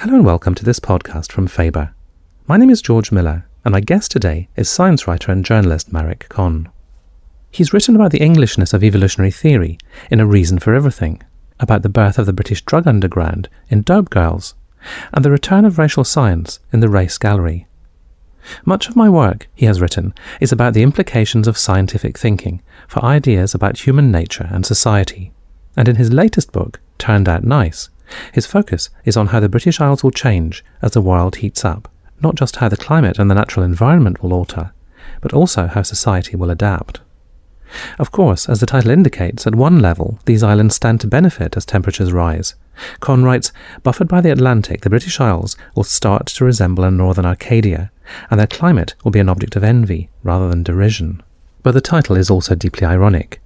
Hello and welcome to this podcast from Faber. My name is George Miller, and my guest today is science writer and journalist Marek Kohn. He's written about the Englishness of evolutionary theory in A Reason for Everything, about the birth of the British drug underground in Dope Girls, and the return of racial science in the Race Gallery. Much of my work, he has written, is about the implications of scientific thinking for ideas about human nature and society. And in his latest book, Turned Out Nice, his focus is on how the British Isles will change as the world heats up, not just how the climate and the natural environment will alter, but also how society will adapt. Of course, as the title indicates, at one level, these islands stand to benefit as temperatures rise. Kohn writes, buffered by the Atlantic, the British Isles will start to resemble a northern Arcadia, and their climate will be an object of envy rather than derision. But the title is also deeply ironic.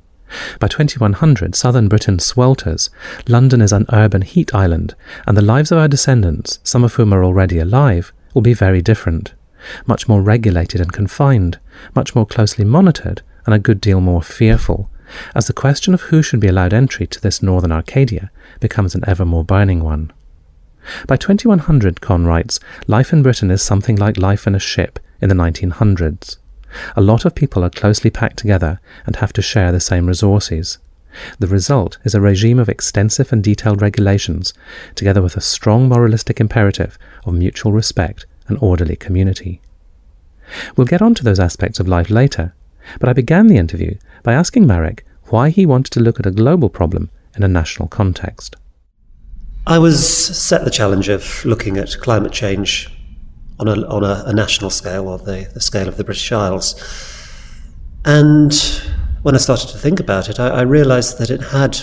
By 2100, southern Britain swelters, London is an urban heat island, and the lives of our descendants, some of whom are already alive, will be very different. Much more regulated and confined, much more closely monitored, and a good deal more fearful, as the question of who should be allowed entry to this northern Arcadia becomes an ever more burning one. By 2100, Kohn writes, life in Britain is something like life in a ship in the 1900s. A lot of people are closely packed together and have to share the same resources. The result is a regime of extensive and detailed regulations, together with a strong moralistic imperative of mutual respect and orderly community. We'll get on to those aspects of life later, but I began the interview by asking Marek why he wanted to look at a global problem in a national context. I was set the challenge of looking at climate change on a, on a, a national scale, or the, the scale of the British Isles. And when I started to think about it, I, I realized that it had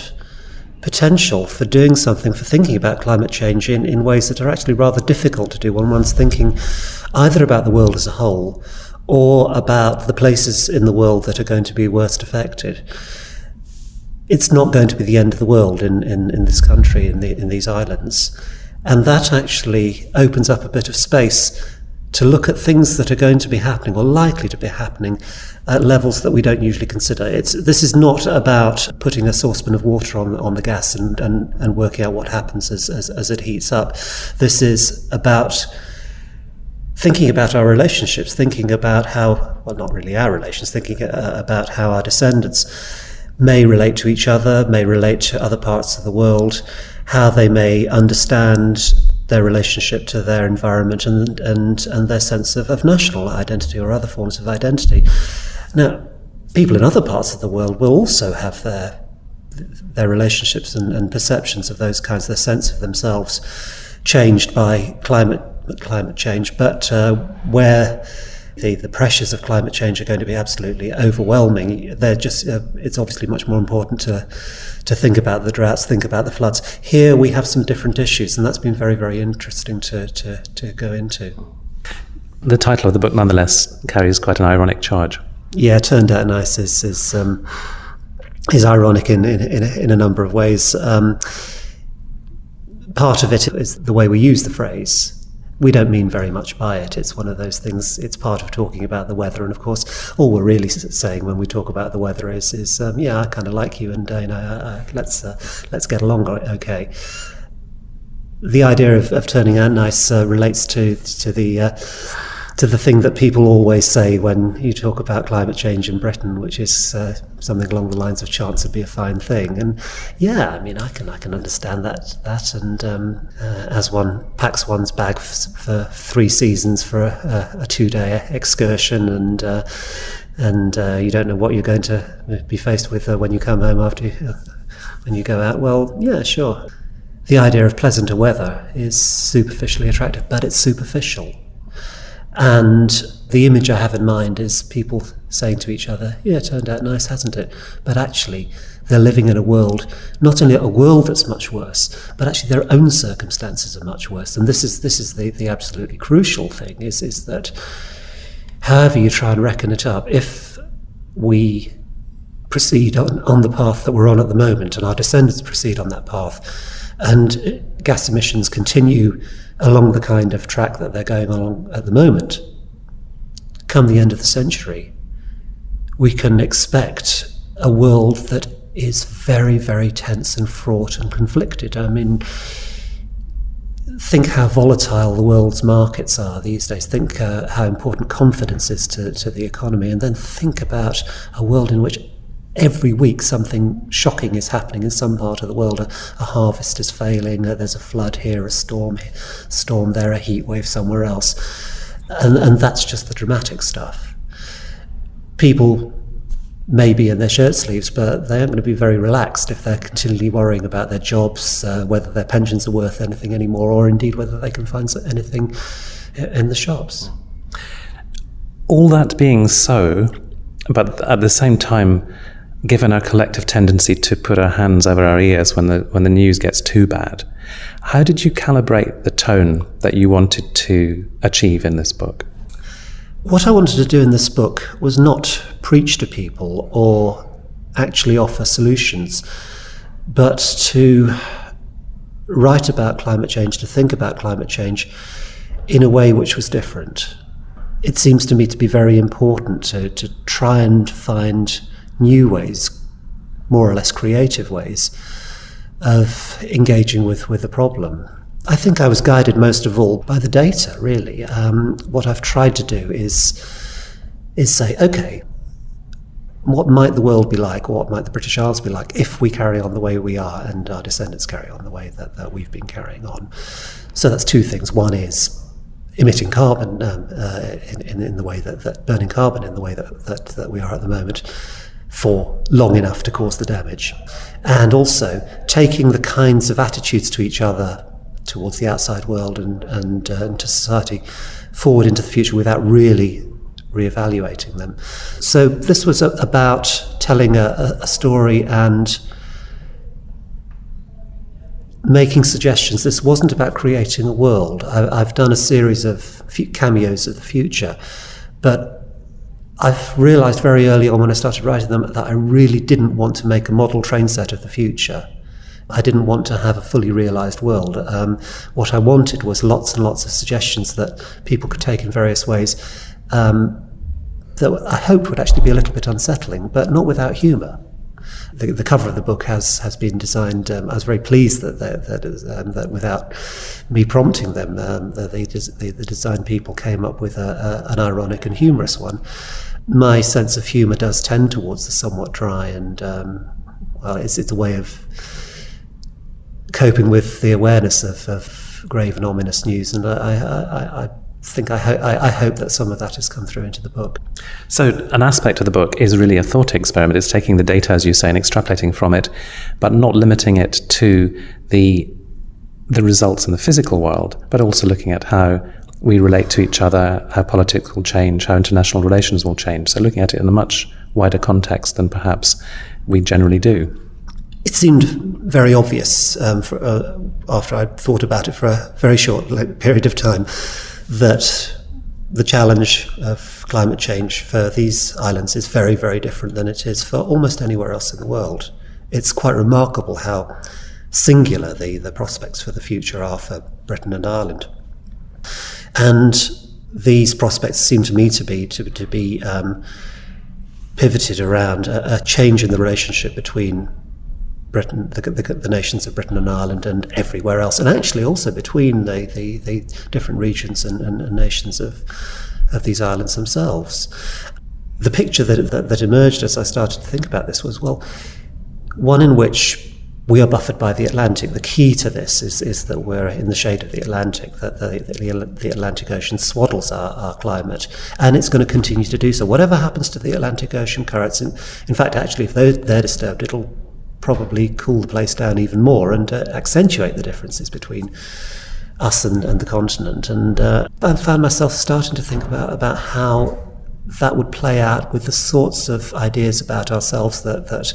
potential for doing something, for thinking about climate change in, in ways that are actually rather difficult to do when one's thinking either about the world as a whole or about the places in the world that are going to be worst affected. It's not going to be the end of the world in, in, in this country, in, the, in these islands. And that actually opens up a bit of space to look at things that are going to be happening or likely to be happening at levels that we don't usually consider. It's, this is not about putting a saucepan of water on, on the gas and, and, and working out what happens as, as, as it heats up. This is about thinking about our relationships, thinking about how, well, not really our relations, thinking uh, about how our descendants may relate to each other, may relate to other parts of the world, how they may understand their relationship to their environment and, and, and their sense of, of national identity or other forms of identity. Now, people in other parts of the world will also have their their relationships and, and perceptions of those kinds, their sense of themselves changed by climate climate change, but uh, where the, the pressures of climate change are going to be absolutely overwhelming, they're just uh, it's obviously much more important to to think about the droughts, think about the floods. Here we have some different issues, and that's been very very interesting to to, to go into. The title of the book, nonetheless, carries quite an ironic charge. Yeah, turned out nice is is, um, is ironic in in, in, a, in a number of ways. Um, part of it is the way we use the phrase we don't mean very much by it. It's one of those things. It's part of talking about the weather, and of course, all we're really saying when we talk about the weather is, is um, yeah, I kind of like you, and uh, know, uh, let's uh, let's get along, okay. The idea of, of turning out nice uh, relates to to the uh, to the thing that people always say when you talk about climate change in Britain, which is uh, something along the lines of "chance would be a fine thing." And yeah, I mean, I can I can understand that that. And um, uh, as one packs one's bag f- for three seasons for a, a, a two-day excursion, and uh, and uh, you don't know what you're going to be faced with uh, when you come home after you, uh, when you go out. Well, yeah, sure. The idea of pleasanter weather is superficially attractive, but it's superficial and the image I have in mind is people saying to each other, Yeah, it turned out nice, hasn't it? But actually, they're living in a world, not only a world that's much worse, but actually their own circumstances are much worse. And this is, this is the, the absolutely crucial thing is, is that however you try and reckon it up, if we proceed on, on the path that we're on at the moment and our descendants proceed on that path, and gas emissions continue along the kind of track that they're going along at the moment, come the end of the century, we can expect a world that is very, very tense and fraught and conflicted. I mean, think how volatile the world's markets are these days. Think uh, how important confidence is to, to the economy, and then think about a world in which every week something shocking is happening in some part of the world. A, a harvest is failing, there's a flood here, a storm, storm there, a heat wave somewhere else. And, and that's just the dramatic stuff. People may be in their shirt sleeves, but they aren't going to be very relaxed if they're continually worrying about their jobs, uh, whether their pensions are worth anything anymore, or indeed whether they can find anything in the shops. All that being so, but at the same time, given our collective tendency to put our hands over our ears when the when the news gets too bad, how did you calibrate the tone that you wanted to achieve in this book? What I wanted to do in this book was not preach to people or actually offer solutions, but to write about climate change, to think about climate change in a way which was different. It seems to me to be very important to, to try and find new ways, more or less creative ways, of engaging with, with the problem. I think I was guided most of all by the data, really. Um, what I've tried to do is, is say, okay, what might the world be like, or what might the British Isles be like if we carry on the way we are and our descendants carry on the way that, that we've been carrying on? So that's two things. One is emitting carbon um, uh, in, in, in, the way that, that, burning carbon in the way that, that, that we are at the moment for long enough to cause the damage. And also taking the kinds of attitudes to each other, towards the outside world and, and, uh, and to society, forward into the future without really re-evaluating them. So this was a, about telling a, a, story and making suggestions. This wasn't about creating a world. I, have done a series of cameos of the future, but I've realised very early on when I started writing them that I really didn't want to make a model train set of the future. I didn't want to have a fully realised world. Um, what I wanted was lots and lots of suggestions that people could take in various ways um, that I hoped would actually be a little bit unsettling, but not without humour. The, the, cover of the book has has been designed. Um, I was very pleased that that, that, um, that without me prompting them, um, the, the, the, design people came up with a, a, an ironic and humorous one my sense of humour does tend towards the somewhat dry, and um, well, it's it's a way of coping with the awareness of, of grave and ominous news, and I, I, I think I, ho- I, I, hope that some of that has come through into the book. So, an aspect of the book is really a thought experiment. It's taking the data, as you say, and extrapolating from it, but not limiting it to the the results in the physical world, but also looking at how we relate to each other, how politics will change, how international relations will change. So looking at it in a much wider context than perhaps we generally do. It seemed very obvious um, for, uh, after I'd thought about it for a very short period of time that the challenge of climate change for these islands is very, very different than it is for almost anywhere else in the world. It's quite remarkable how singular the, the prospects for the future are for Britain and Ireland. And these prospects seem to me to be to, to be um, pivoted around a, a, change in the relationship between Britain, the, the, the, nations of Britain and Ireland, and everywhere else, and actually also between the, the, the different regions and, and, and, nations of of these islands themselves. The picture that, that that emerged as I started to think about this was well, one in which we are buffered by the Atlantic. The key to this is, is that we're in the shade of the Atlantic, that the, the, the Atlantic Ocean swaddles our, our, climate, and it's going to continue to do so. Whatever happens to the Atlantic Ocean currents, in, in fact, actually, if they're, they're disturbed, it'll probably cool the place down even more and uh, accentuate the differences between us and, and the continent. And uh, I found myself starting to think about, about how that would play out with the sorts of ideas about ourselves that, that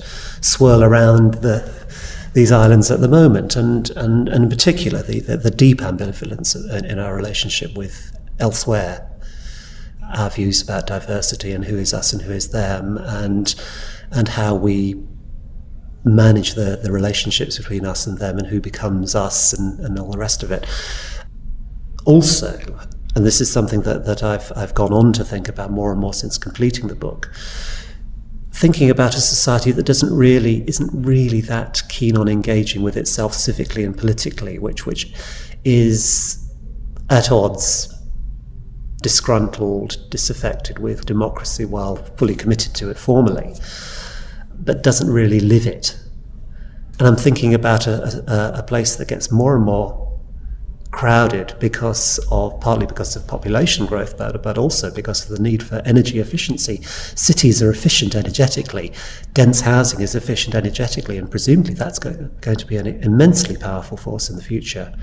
swirl around the these islands at the moment, and, and, and in particular the, the, the deep ambivalence in, in our relationship with elsewhere, our views about diversity and who is us and who is them, and and how we manage the, the relationships between us and them and who becomes us and, and all the rest of it. Also, and this is something that, that I've, I've gone on to think about more and more since completing the book, thinking about a society that doesn't really isn't really that keen on engaging with itself civically and politically, which which is at odds, disgruntled, disaffected with democracy while fully committed to it formally, but doesn't really live it. And I'm thinking about a, a, a place that gets more and more crowded because of partly because of population growth, but, but also because of the need for energy efficiency. Cities are efficient energetically, dense housing is efficient energetically, and presumably that's going, going to be an immensely powerful force in the future.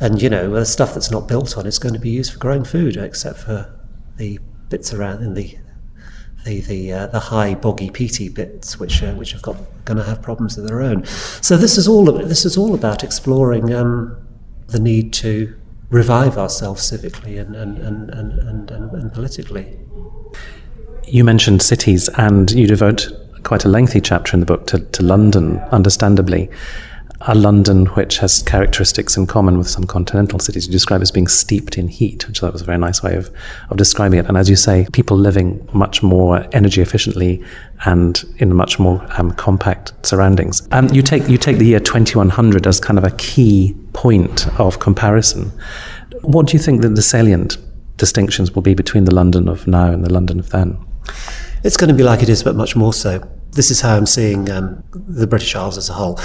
And you know, the stuff that's not built on is going to be used for growing food, except for the bits around in the the the, uh, the high boggy peaty bits, which uh, which have got going to have problems of their own. So this is all this is all about exploring. Um, the need to revive ourselves civically and, and, and, and, and, and politically. You mentioned cities, and you devote quite a lengthy chapter in the book to, to London, understandably a London which has characteristics in common with some continental cities you describe as being steeped in heat, which was a very nice way of, of describing it. And as you say, people living much more energy efficiently and in much more um, compact surroundings. Um, you take you take the year 2100 as kind of a key point of comparison. What do you think that the salient distinctions will be between the London of now and the London of then? It's going to be like it is, but much more so this is how I'm seeing um, the British Isles as a whole.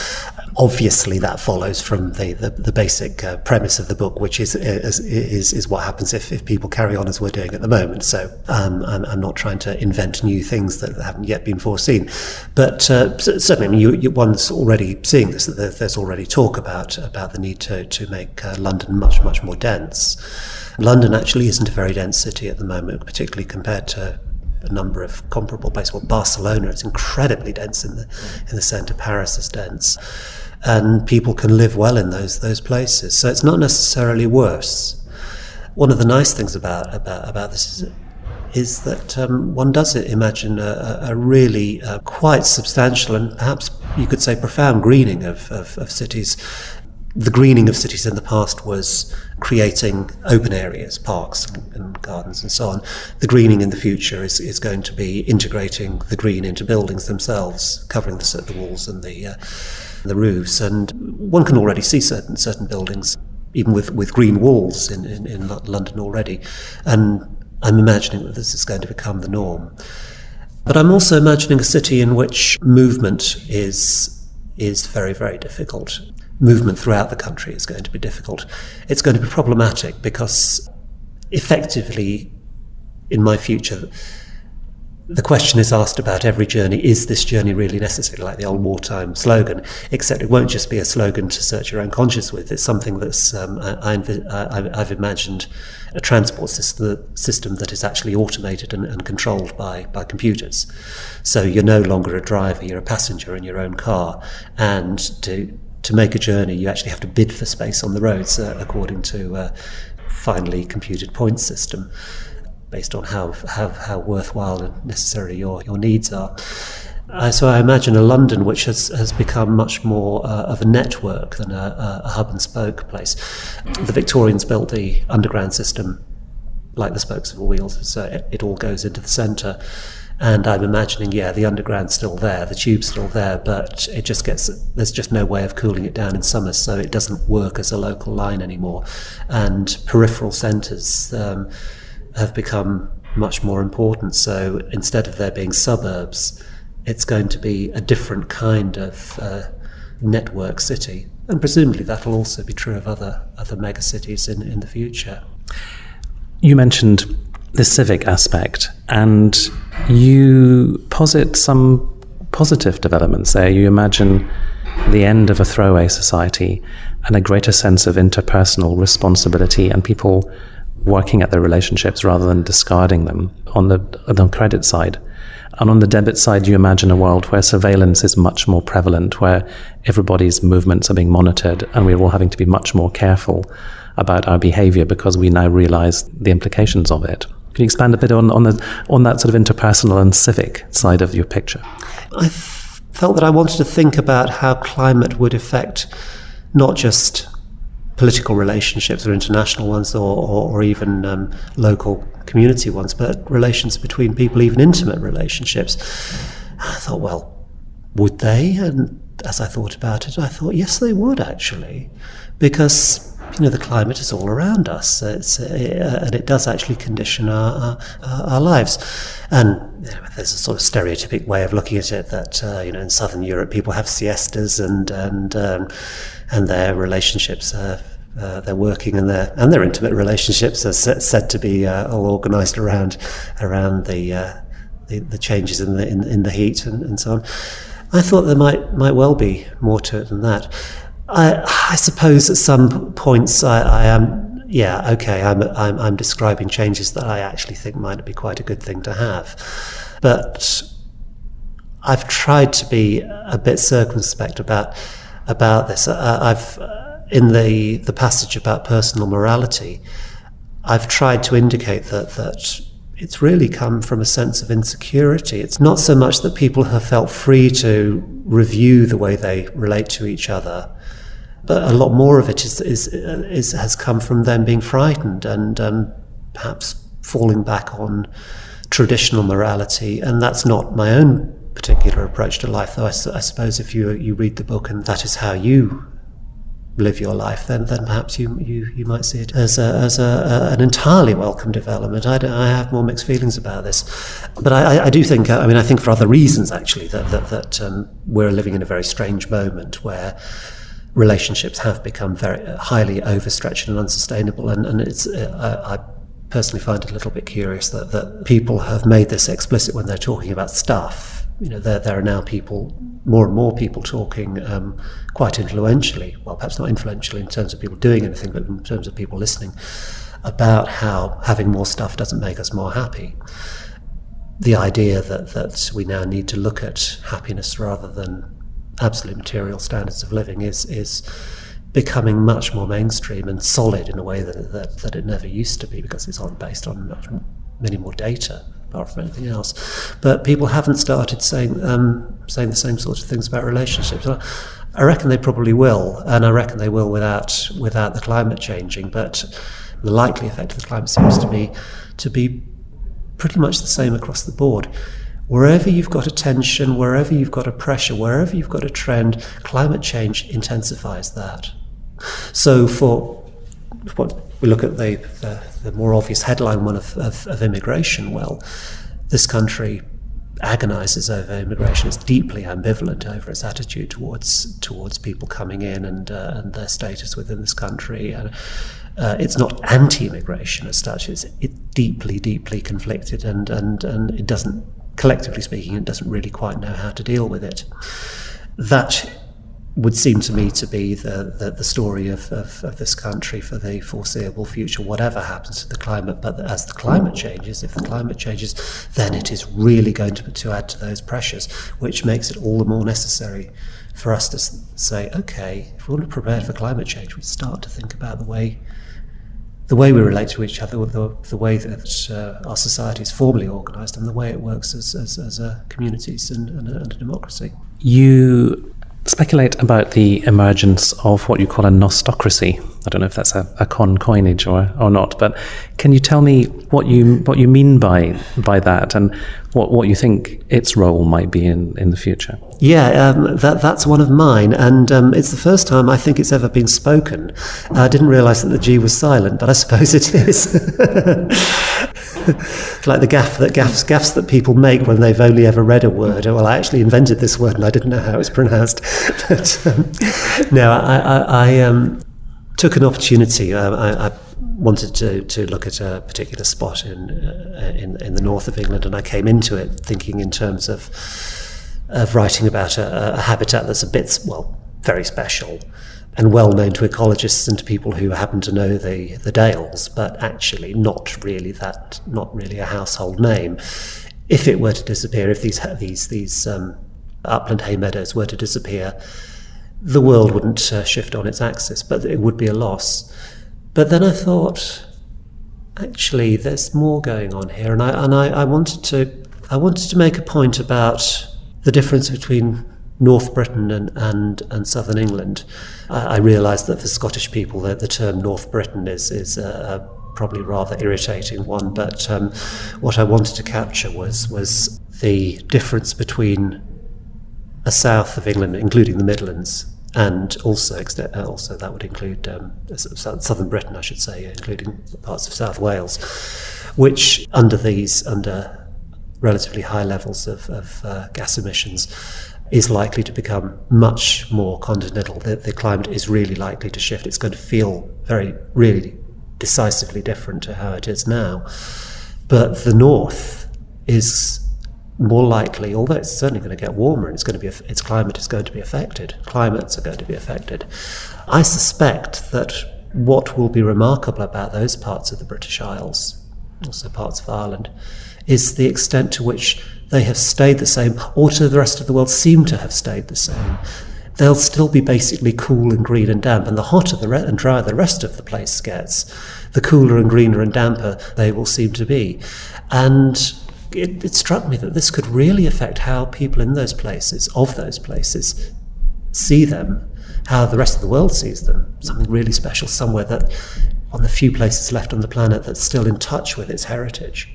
Obviously, that follows from the, the, the basic uh, premise of the book, which is, is is, what happens if, if people carry on as we're doing at the moment. So um, I'm, I'm, not trying to invent new things that haven't yet been foreseen, but uh, certainly, I mean, you, you, one's already seeing this. That there's already talk about about the need to to make uh, London much much more dense. London actually isn't a very dense city at the moment, particularly compared to a number of comparable places. Well, Barcelona is incredibly dense in the in the centre. Paris is dense, and people can live well in those those places. So it's not necessarily worse. One of the nice things about about about this is. Is that um, one does imagine a, a really uh, quite substantial and perhaps you could say profound greening of, of, of cities the greening of cities in the past was creating open areas, parks and, and, gardens and so on. The greening in the future is, is going to be integrating the green into buildings themselves, covering the, the walls and the, uh, the roofs. And one can already see certain, certain buildings, even with, with green walls in, in, in London already. And I'm imagining that this is going to become the norm. But I'm also imagining a city in which movement is is very, very difficult movement throughout the country is going to be difficult. It's going to be problematic because effectively, in my future, the question is asked about every journey is this journey really necessary, like the old wartime slogan, except it won't just be a slogan to search your own conscience with. It's something that's, um, I, have imagined a transport system, system that is actually automated and, and, controlled by, by computers. So you're no longer a driver, you're a passenger in your own car. And to to make a journey, you actually have to bid for space on the roads uh, according to a finely computed points system based on how, how, how worthwhile and necessary your, your needs are. Uh, so I imagine a London which has, has become much more uh, of a network than a, a, hub and spoke place. The Victorians built the underground system like the spokes of a wheel, so it, it all goes into the centre. And I'm imagining, yeah, the underground's still there, the tube's still there, but it just gets, there's just no way of cooling it down in summer, so it doesn't work as a local line anymore. And peripheral centres um, have become much more important. So instead of there being suburbs, it's going to be a different kind of uh, network city. And presumably that'll also be true of other, other megacities in, in the future. You mentioned the civic aspect, and you posit some positive developments there. You imagine the end of a throwaway society and a greater sense of interpersonal responsibility and people working at their relationships rather than discarding them on the, on the credit side. And on the debit side, you imagine a world where surveillance is much more prevalent, where everybody's movements are being monitored, and we're all having to be much more careful about our behavior because we now realize the implications of it. Can you expand a bit on, on, the, on that sort of interpersonal and civic side of your picture? I felt that I wanted to think about how climate would affect not just political relationships or international ones or, or, or even um, local community ones, but relations between people, even intimate relationships. I thought, well, would they? And as I thought about it, I thought, yes, they would actually, because you know, the climate is all around us, uh, and it does actually condition our, our, our lives. And you know, there's a sort of stereotypic way of looking at it that uh, you know in southern Europe people have siestas and and um, and their relationships are. Uh, their working and their and their intimate relationships are said to be uh, all organised around around the, uh, the, the changes in the in, in the heat and, and so on. I thought there might might well be more to it than that. I, I suppose at some points I, I am, yeah, okay, I'm, I'm, I'm describing changes that I actually think might be quite a good thing to have. But I've tried to be a bit circumspect about about this. Uh, I've in the the passage about personal morality, I've tried to indicate that that it's really come from a sense of insecurity. It's not so much that people have felt free to review the way they relate to each other, but a lot more of it is, is, is has come from them being frightened and um, perhaps falling back on traditional morality. And that's not my own particular approach to life, though I, I suppose if you, you read the book and that is how you live your life, then then perhaps you you, you might see it as a, as a, a, an entirely welcome development. I, I have more mixed feelings about this, but I, I do think I mean I think for other reasons actually that that, that um, we're living in a very strange moment where relationships have become very highly overstretched and unsustainable. And, and it's, uh, I, I personally find it a little bit curious that, that people have made this explicit when they're talking about stuff. You know, there, there are now people, more and more people talking um, quite influentially, well, perhaps not influentially in terms of people doing anything, but in terms of people listening, about how having more stuff doesn't make us more happy. The idea that, that we now need to look at happiness rather than absolute material standards of living is is becoming much more mainstream and solid in a way that, that, that it never used to be because it's on, based on much, many more data apart from anything else. But people haven't started saying um, saying the same sorts of things about relationships. I reckon they probably will, and I reckon they will without without the climate changing. But the likely effect of the climate seems to be to be pretty much the same across the board. Wherever you've got a tension, wherever you've got a pressure, wherever you've got a trend, climate change intensifies that. So for what we look at the, the, the more obvious headline one of, of, of immigration, well, this country agonizes over immigration. It's deeply ambivalent over its attitude towards towards people coming in and uh, and their status within this country. And uh, it's not anti-immigration as such. It's, it's deeply, deeply conflicted, and and and it doesn't collectively speaking, it doesn't really quite know how to deal with it. That would seem to me to be the, the, the story of, of, of, this country for the foreseeable future, whatever happens to the climate. But as the climate changes, if the climate changes, then it is really going to, to add to those pressures, which makes it all the more necessary for us to say, okay, if we want to prepare for climate change, we start to think about the way the way we relate to each other, the, the way that uh, our society is formally organised, and the way it works as, as, as a communities and, and, a, and a democracy. You speculate about the emergence of what you call a gnostocracy. I don't know if that's a, a con coinage or, or not, but can you tell me what you what you mean by by that and what, what you think its role might be in, in the future? Yeah, um, that that's one of mine, and um, it's the first time I think it's ever been spoken. I didn't realise that the G was silent, but I suppose it is. like the gaffe that gaffes gaffes that people make when they've only ever read a word. Well, I actually invented this word and I didn't know how it was pronounced. but um, no, I, I, I um, took an opportunity. Uh, I, I, wanted to, to look at a particular spot in, uh, in, in the north of England, and I came into it thinking in terms of of writing about a, a habitat that's a bit well very special and well known to ecologists and to people who happen to know the, the Dales, but actually not really that, not really a household name. If it were to disappear, if these these these um, upland hay meadows were to disappear, the world wouldn't uh, shift on its axis, but it would be a loss. But then I thought, actually, there's more going on here, and I and I, I wanted to I wanted to make a point about the difference between North Britain and, and, and Southern England. I, I realise that for Scottish people, the, the term North Britain is, is a, a probably rather irritating one, but um, what I wanted to capture was, was the difference between a south of England, including the Midlands, and also uh, also that would include um, southern Britain, I should say, including parts of South Wales, which under these under relatively high levels of, of uh, gas emissions is likely to become much more continental. The, the, climate is really likely to shift. It's going to feel very, really decisively different to how it is now. But the north is more likely, although it's certainly going to get warmer and it's going to be, its climate is going to be affected. Climates are going to be affected. I suspect that what will be remarkable about those parts of the British Isles, also parts of Ireland, is the extent to which they have stayed the same, or to the rest of the world seem to have stayed the same. They'll still be basically cool and green and damp, and the hotter the re- and drier the rest of the place gets, the cooler and greener and damper they will seem to be. And it, it struck me that this could really affect how people in those places, of those places, see them, how the rest of the world sees them. Something really special, somewhere that, on the few places left on the planet, that's still in touch with its heritage.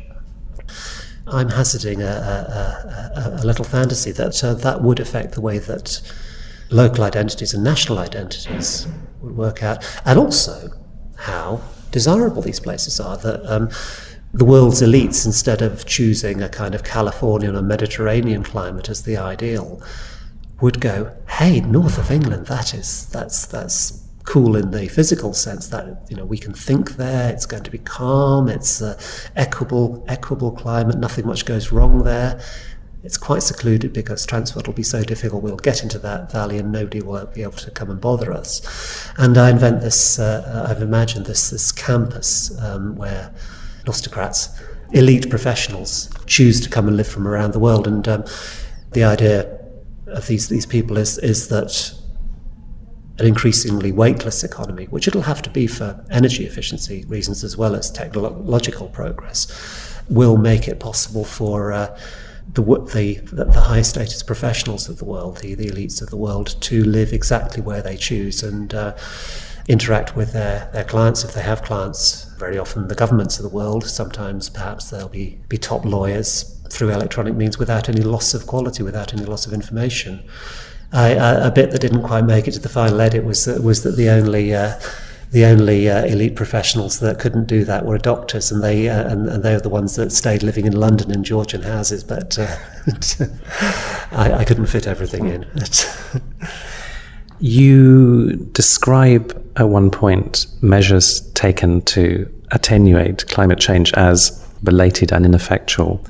I'm hazarding a, a, a, a little fantasy that uh, that would affect the way that local identities and national identities would work out, and also how desirable these places are. That um, the world's elites, instead of choosing a kind of Californian or Mediterranean climate as the ideal, would go, "Hey, north of England, that is that's that's cool in the physical sense that you know we can think there. It's going to be calm. It's uh, equable, equable climate. Nothing much goes wrong there. It's quite secluded because transport will be so difficult. We'll get into that valley and nobody will be able to come and bother us. And I invent this. Uh, I've imagined this this campus um, where aristocrats, elite professionals, choose to come and live from around the world. And um, the idea of these these people is is that an increasingly weightless economy, which it'll have to be for energy efficiency reasons as well as technological progress, will make it possible for uh, the, the, the high status professionals of the world, the, the elites of the world, to live exactly where they choose and uh, interact with their, their clients if they have clients. Very often, the governments of the world, sometimes perhaps they'll be, be top lawyers through electronic means without any loss of quality, without any loss of information. I, a bit that didn't quite make it to the final edit was that, was that the only uh, the only uh, elite professionals that couldn't do that were doctors, and they uh, and, and, they were the ones that stayed living in London in Georgian houses. But uh, I, I, couldn't fit everything in. you describe at one point measures taken to attenuate climate change as belated and ineffectual.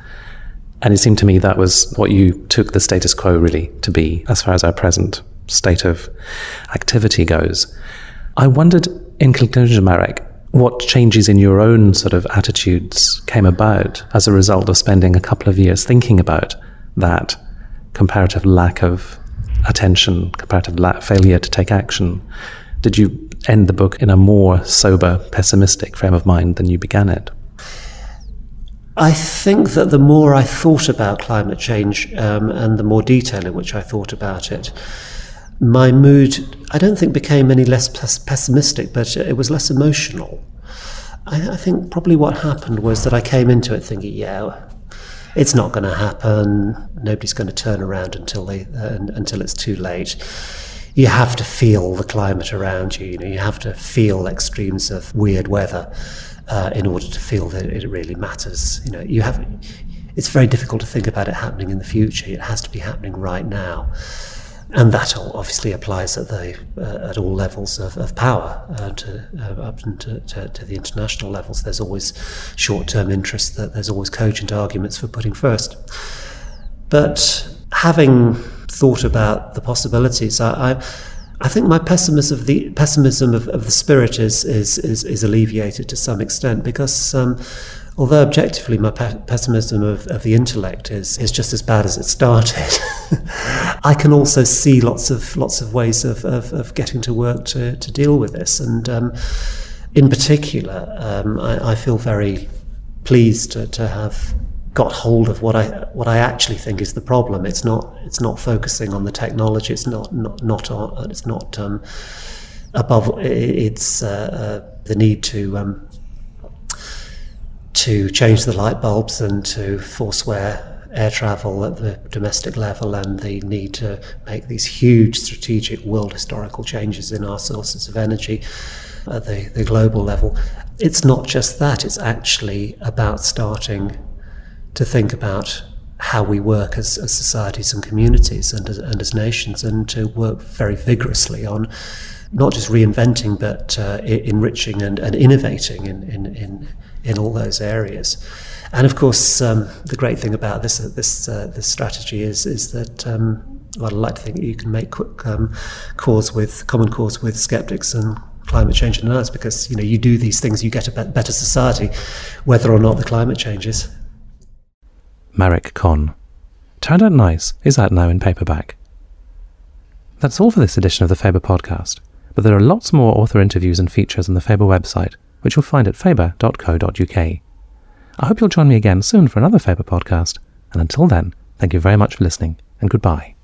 And it seemed to me that was what you took the status quo really to be, as far as our present state of activity goes. I wondered, in conclusion, Marek, what changes in your own sort of attitudes came about as a result of spending a couple of years thinking about that comparative lack of attention, comparative la- failure to take action. Did you end the book in a more sober, pessimistic frame of mind than you began it? I think that the more I thought about climate change um, and the more detail in which I thought about it, my mood, I don't think became any less pessimistic, but it was less emotional. I, I think probably what happened was that I came into it thinking, yeah, it's not going to happen. Nobody's going to turn around until they uh, until it's too late. You have to feel the climate around you. You know, you have to feel extremes of weird weather uh, in order to feel that it really matters. You know, you have. It's very difficult to think about it happening in the future. It has to be happening right now, and that obviously applies at the uh, at all levels of, of power, uh, to, uh, up to, to, to, the international levels. There's always short-term interest. That there's always cogent arguments for putting first. But having thought about the possibilities, I, I I think my pessimism of the pessimism of, of the spirit is, is, is, is alleviated to some extent because um, although objectively my pe- pessimism of, of the intellect is, is just as bad as it started, I can also see lots of lots of ways of, of, of getting to work to, to deal with this. And um, in particular, um, I, I, feel very pleased to, to have got hold of what I what I actually think is the problem. It's not it's not focusing on the technology. It's not not not on, it's not um, above. It's uh, uh, the need to um, to change the light bulbs and to forswear air travel at the domestic level and the need to make these huge strategic world historical changes in our sources of energy at the, the global level. It's not just that, it's actually about starting to think about how we work as, as societies and communities and as, and as nations, and to work very vigorously on not just reinventing but uh, enriching and, and innovating in, in, in, in all those areas. And of course, um, the great thing about this uh, this uh, this strategy is is that um, well, I'd like to think you can make quick um, cause with common cause with skeptics and climate change deniers because you know you do these things, you get a better society, whether or not the climate changes. Marek Kohn. Turned Out Nice is out now in paperback. That's all for this edition of the Faber podcast, but there are lots more author interviews and features on the Faber website, which you'll find at faber.co.uk. I hope you'll join me again soon for another Faber podcast, and until then, thank you very much for listening, and goodbye.